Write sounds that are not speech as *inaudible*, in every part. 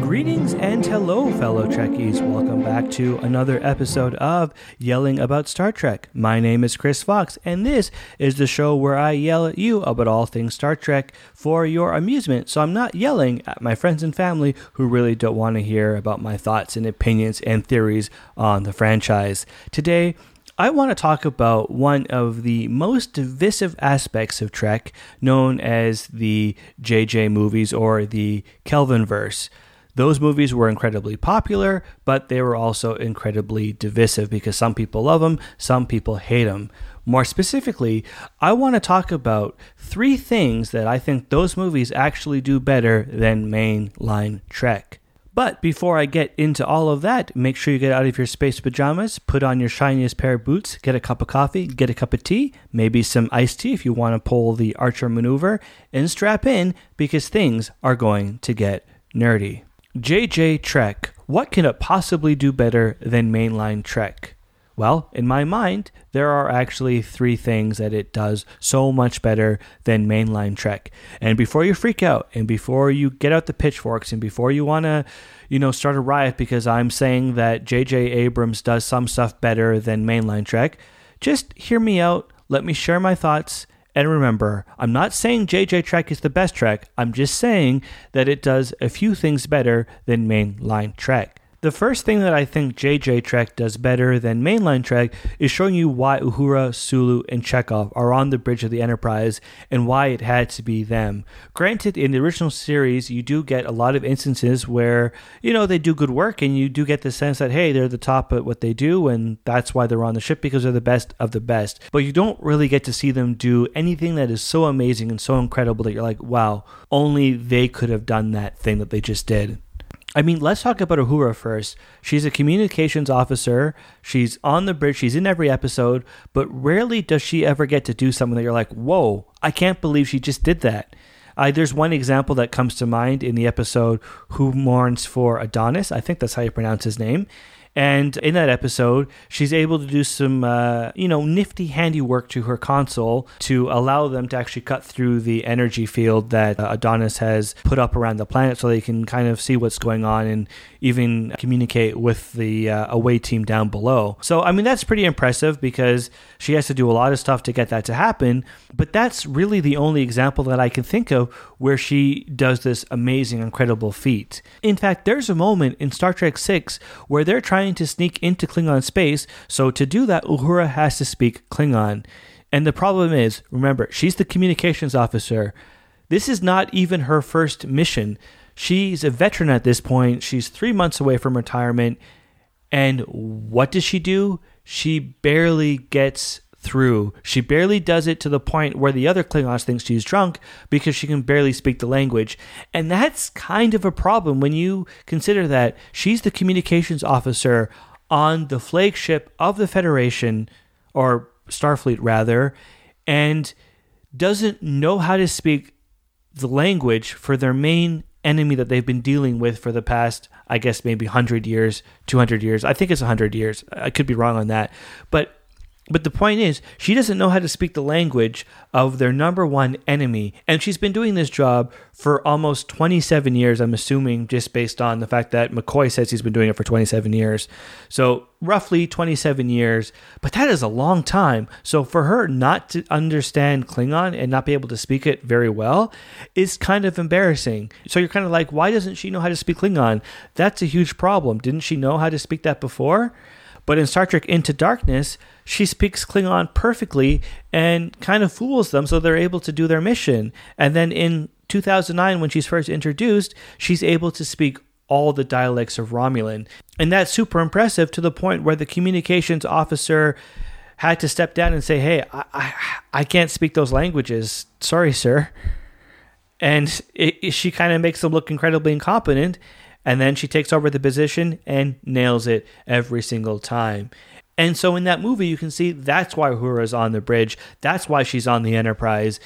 Greetings and hello, fellow Trekkies. Welcome back to another episode of Yelling About Star Trek. My name is Chris Fox, and this is the show where I yell at you about all things Star Trek for your amusement. So I'm not yelling at my friends and family who really don't want to hear about my thoughts and opinions and theories on the franchise. Today, I want to talk about one of the most divisive aspects of Trek, known as the JJ movies or the Kelvin verse. Those movies were incredibly popular, but they were also incredibly divisive because some people love them, some people hate them. More specifically, I want to talk about three things that I think those movies actually do better than mainline Trek. But before I get into all of that, make sure you get out of your space pajamas, put on your shiniest pair of boots, get a cup of coffee, get a cup of tea, maybe some iced tea if you want to pull the Archer maneuver, and strap in because things are going to get nerdy. JJ Trek, what can it possibly do better than mainline Trek? Well, in my mind, there are actually three things that it does so much better than mainline Trek. And before you freak out, and before you get out the pitchforks, and before you want to, you know, start a riot because I'm saying that J.J. Abrams does some stuff better than mainline Trek, just hear me out. Let me share my thoughts, and remember, I'm not saying JJ Trek is the best Trek, I'm just saying that it does a few things better than mainline Trek. The first thing that I think JJ Trek does better than mainline Trek is showing you why Uhura, Sulu, and Chekov are on the bridge of the Enterprise and why it had to be them. Granted, in the original series, you do get a lot of instances where, you know, they do good work and you do get the sense that, hey, they're the top at what they do and that's why they're on the ship because they're the best of the best. But you don't really get to see them do anything that is so amazing and so incredible that you're like, wow, only they could have done that thing that they just did. I mean, let's talk about Uhura first. She's a communications officer. She's on the bridge. She's in every episode, but rarely does she ever get to do something that you're like, whoa, I can't believe she just did that. Uh, there's one example that comes to mind in the episode Who Mourns for Adonis. I think that's how you pronounce his name. And in that episode, she's able to do some, uh, you know, nifty handiwork to her console to allow them to actually cut through the energy field that uh, Adonis has put up around the planet so they can kind of see what's going on and even communicate with the uh, away team down below. So, I mean, that's pretty impressive because she has to do a lot of stuff to get that to happen. But that's really the only example that I can think of where she does this amazing, incredible feat. In fact, there's a moment in Star Trek 6 where they're trying to sneak into Klingon space. So, to do that, Uhura has to speak Klingon. And the problem is, remember, she's the communications officer. This is not even her first mission. She's a veteran at this point. She's three months away from retirement. And what does she do? She barely gets through. She barely does it to the point where the other Klingons think she's drunk because she can barely speak the language. And that's kind of a problem when you consider that she's the communications officer on the flagship of the Federation, or Starfleet rather, and doesn't know how to speak the language for their main enemy that they've been dealing with for the past, I guess, maybe 100 years, 200 years. I think it's 100 years. I could be wrong on that. But but the point is, she doesn't know how to speak the language of their number one enemy. And she's been doing this job for almost 27 years, I'm assuming, just based on the fact that McCoy says he's been doing it for 27 years. So, roughly 27 years. But that is a long time. So, for her not to understand Klingon and not be able to speak it very well is kind of embarrassing. So, you're kind of like, why doesn't she know how to speak Klingon? That's a huge problem. Didn't she know how to speak that before? But in Star Trek Into Darkness, she speaks Klingon perfectly and kind of fools them so they're able to do their mission. And then in 2009, when she's first introduced, she's able to speak all the dialects of Romulan. And that's super impressive to the point where the communications officer had to step down and say, Hey, I, I, I can't speak those languages. Sorry, sir. And it, it, she kind of makes them look incredibly incompetent. And then she takes over the position and nails it every single time. And so in that movie, you can see that's why Uhura's on the bridge. That's why she's on the Enterprise.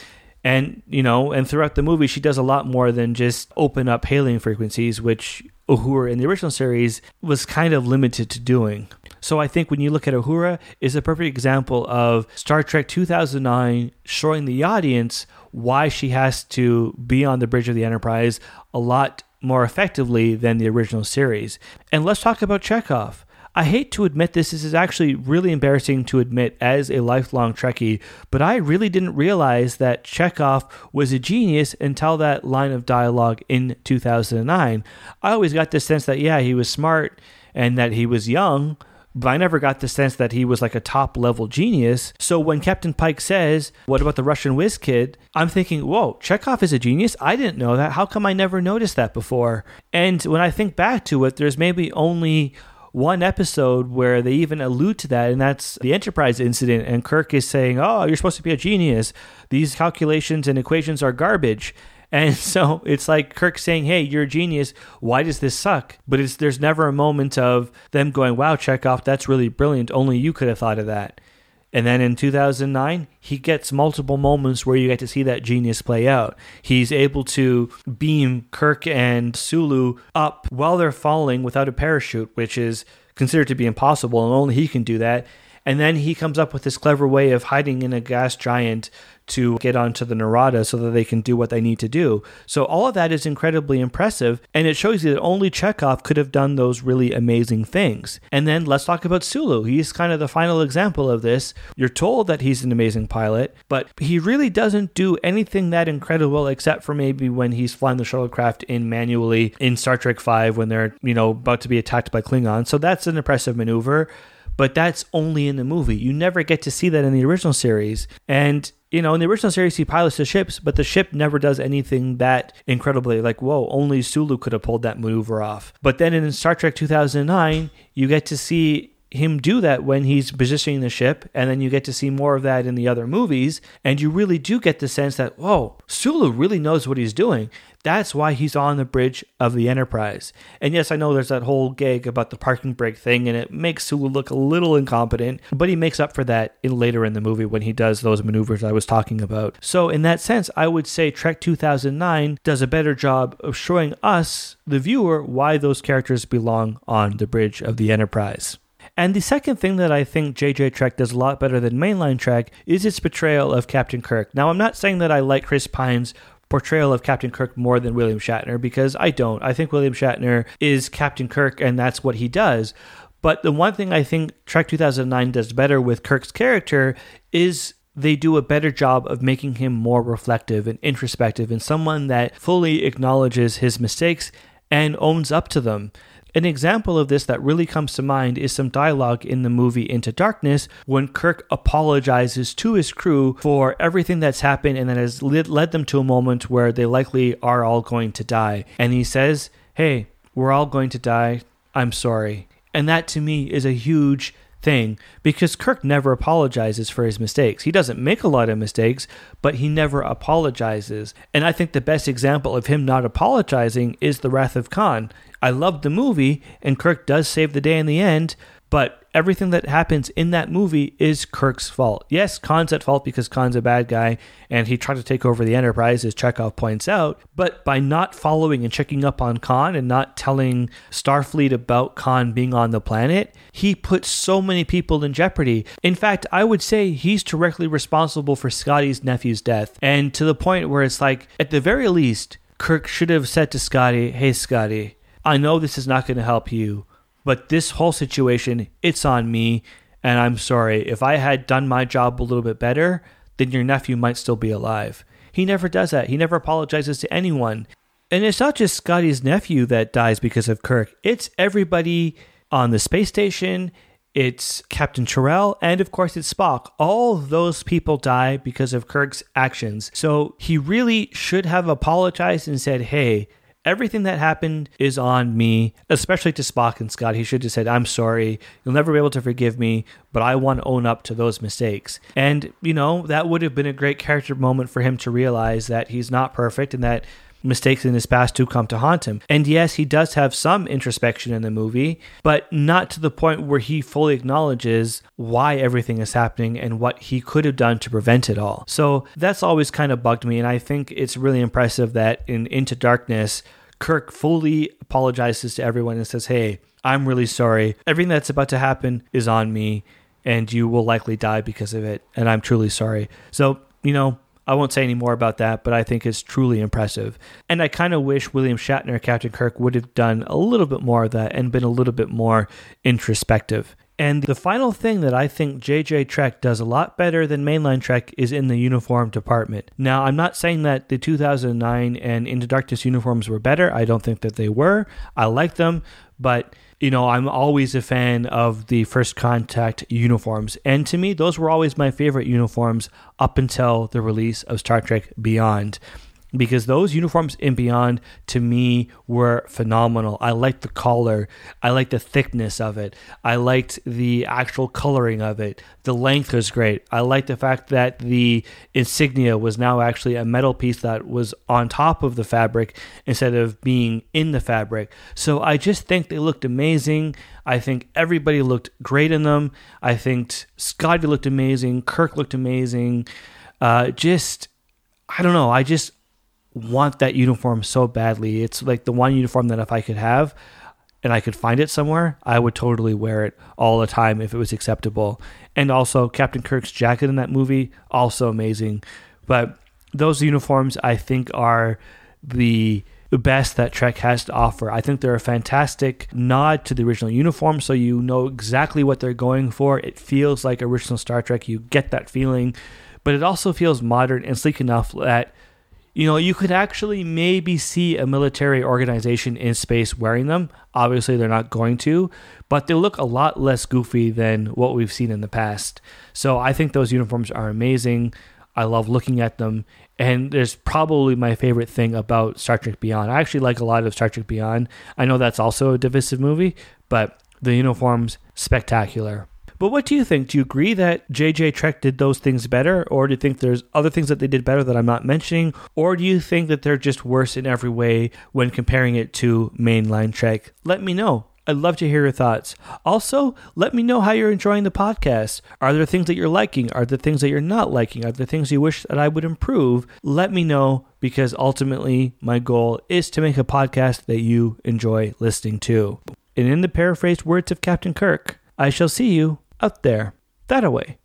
And, you know, and throughout the movie, she does a lot more than just open up hailing frequencies, which Uhura in the original series was kind of limited to doing. So I think when you look at Uhura, is a perfect example of Star Trek 2009 showing the audience why she has to be on the bridge of the Enterprise a lot more effectively than the original series. And let's talk about Chekov. I hate to admit this, this is actually really embarrassing to admit as a lifelong Trekkie, but I really didn't realize that Chekov was a genius until that line of dialogue in 2009. I always got the sense that, yeah, he was smart and that he was young, but I never got the sense that he was like a top level genius. So when Captain Pike says, What about the Russian whiz kid? I'm thinking, Whoa, Chekov is a genius? I didn't know that. How come I never noticed that before? And when I think back to it, there's maybe only one episode where they even allude to that, and that's the Enterprise incident. And Kirk is saying, Oh, you're supposed to be a genius. These calculations and equations are garbage. And *laughs* so it's like Kirk saying, "Hey, you're a genius. Why does this suck?" But it's there's never a moment of them going, "Wow, Chekov, that's really brilliant. Only you could have thought of that." And then in 2009, he gets multiple moments where you get to see that genius play out. He's able to beam Kirk and Sulu up while they're falling without a parachute, which is considered to be impossible, and only he can do that. And then he comes up with this clever way of hiding in a gas giant to get onto the Narada so that they can do what they need to do. So all of that is incredibly impressive, and it shows you that only Chekov could have done those really amazing things. And then let's talk about Sulu. He's kind of the final example of this. You're told that he's an amazing pilot, but he really doesn't do anything that incredible except for maybe when he's flying the shuttlecraft in manually in Star Trek 5 when they're, you know, about to be attacked by Klingons. So that's an impressive maneuver but that's only in the movie. You never get to see that in the original series. And you know, in the original series, he pilots the ships, but the ship never does anything that incredibly like, whoa, only Sulu could have pulled that maneuver off. But then in Star Trek 2009, you get to see him do that when he's positioning the ship, and then you get to see more of that in the other movies, and you really do get the sense that, whoa, Sulu really knows what he's doing. That's why he's on the bridge of the Enterprise. And yes, I know there's that whole gag about the parking brake thing, and it makes Sulu look a little incompetent, but he makes up for that in later in the movie when he does those maneuvers I was talking about. So, in that sense, I would say Trek 2009 does a better job of showing us, the viewer, why those characters belong on the bridge of the Enterprise. And the second thing that I think JJ Trek does a lot better than mainline Trek is its portrayal of Captain Kirk. Now, I'm not saying that I like Chris Pine's portrayal of Captain Kirk more than William Shatner because I don't. I think William Shatner is Captain Kirk and that's what he does. But the one thing I think Trek 2009 does better with Kirk's character is they do a better job of making him more reflective and introspective and someone that fully acknowledges his mistakes and owns up to them. An example of this that really comes to mind is some dialogue in the movie Into Darkness when Kirk apologizes to his crew for everything that's happened and that has led them to a moment where they likely are all going to die. And he says, Hey, we're all going to die. I'm sorry. And that to me is a huge thing because Kirk never apologizes for his mistakes. He doesn't make a lot of mistakes, but he never apologizes. And I think the best example of him not apologizing is The Wrath of Khan. I loved the movie, and Kirk does save the day in the end, but everything that happens in that movie is Kirk's fault. Yes, Khan's at fault because Khan's a bad guy and he tried to take over the Enterprise, as Chekov points out. But by not following and checking up on Khan and not telling Starfleet about Khan being on the planet, he put so many people in jeopardy. In fact, I would say he's directly responsible for Scotty's nephew's death. And to the point where it's like, at the very least, Kirk should have said to Scotty, Hey, Scotty, I know this is not going to help you, but this whole situation, it's on me, and I'm sorry. If I had done my job a little bit better, then your nephew might still be alive. He never does that. He never apologizes to anyone. And it's not just Scotty's nephew that dies because of Kirk, it's everybody on the space station. It's Captain Terrell, and of course, it's Spock. All those people die because of Kirk's actions. So he really should have apologized and said, Hey, Everything that happened is on me, especially to Spock and Scott. He should have said, I'm sorry. You'll never be able to forgive me, but I want to own up to those mistakes. And, you know, that would have been a great character moment for him to realize that he's not perfect and that mistakes in his past do come to haunt him. And yes, he does have some introspection in the movie, but not to the point where he fully acknowledges why everything is happening and what he could have done to prevent it all. So that's always kind of bugged me. And I think it's really impressive that in Into Darkness, Kirk fully apologizes to everyone and says, Hey, I'm really sorry. Everything that's about to happen is on me, and you will likely die because of it. And I'm truly sorry. So, you know, I won't say any more about that, but I think it's truly impressive. And I kind of wish William Shatner, Captain Kirk, would have done a little bit more of that and been a little bit more introspective. And the final thing that I think JJ Trek does a lot better than mainline Trek is in the uniform department. Now, I'm not saying that the 2009 and Into Darkness uniforms were better. I don't think that they were. I like them, but you know, I'm always a fan of the first contact uniforms. And to me, those were always my favorite uniforms up until the release of Star Trek Beyond because those uniforms in Beyond to me were phenomenal. I liked the collar, I liked the thickness of it, I liked the actual coloring of it. The length was great. I liked the fact that the insignia was now actually a metal piece that was on top of the fabric instead of being in the fabric. So I just think they looked amazing. I think everybody looked great in them. I think Scotty looked amazing. Kirk looked amazing. Uh, just, I don't know. I just, want that uniform so badly. It's like the one uniform that if I could have and I could find it somewhere, I would totally wear it all the time if it was acceptable. And also Captain Kirk's jacket in that movie, also amazing. But those uniforms I think are the best that Trek has to offer. I think they're a fantastic nod to the original uniform, so you know exactly what they're going for. It feels like original Star Trek. You get that feeling, but it also feels modern and sleek enough that you know, you could actually maybe see a military organization in space wearing them. Obviously, they're not going to, but they look a lot less goofy than what we've seen in the past. So I think those uniforms are amazing. I love looking at them. And there's probably my favorite thing about Star Trek Beyond. I actually like a lot of Star Trek Beyond. I know that's also a divisive movie, but the uniforms, spectacular. But what do you think? Do you agree that JJ Trek did those things better? Or do you think there's other things that they did better that I'm not mentioning? Or do you think that they're just worse in every way when comparing it to mainline Trek? Let me know. I'd love to hear your thoughts. Also, let me know how you're enjoying the podcast. Are there things that you're liking? Are there things that you're not liking? Are there things you wish that I would improve? Let me know because ultimately my goal is to make a podcast that you enjoy listening to. And in the paraphrased words of Captain Kirk, I shall see you out there that away.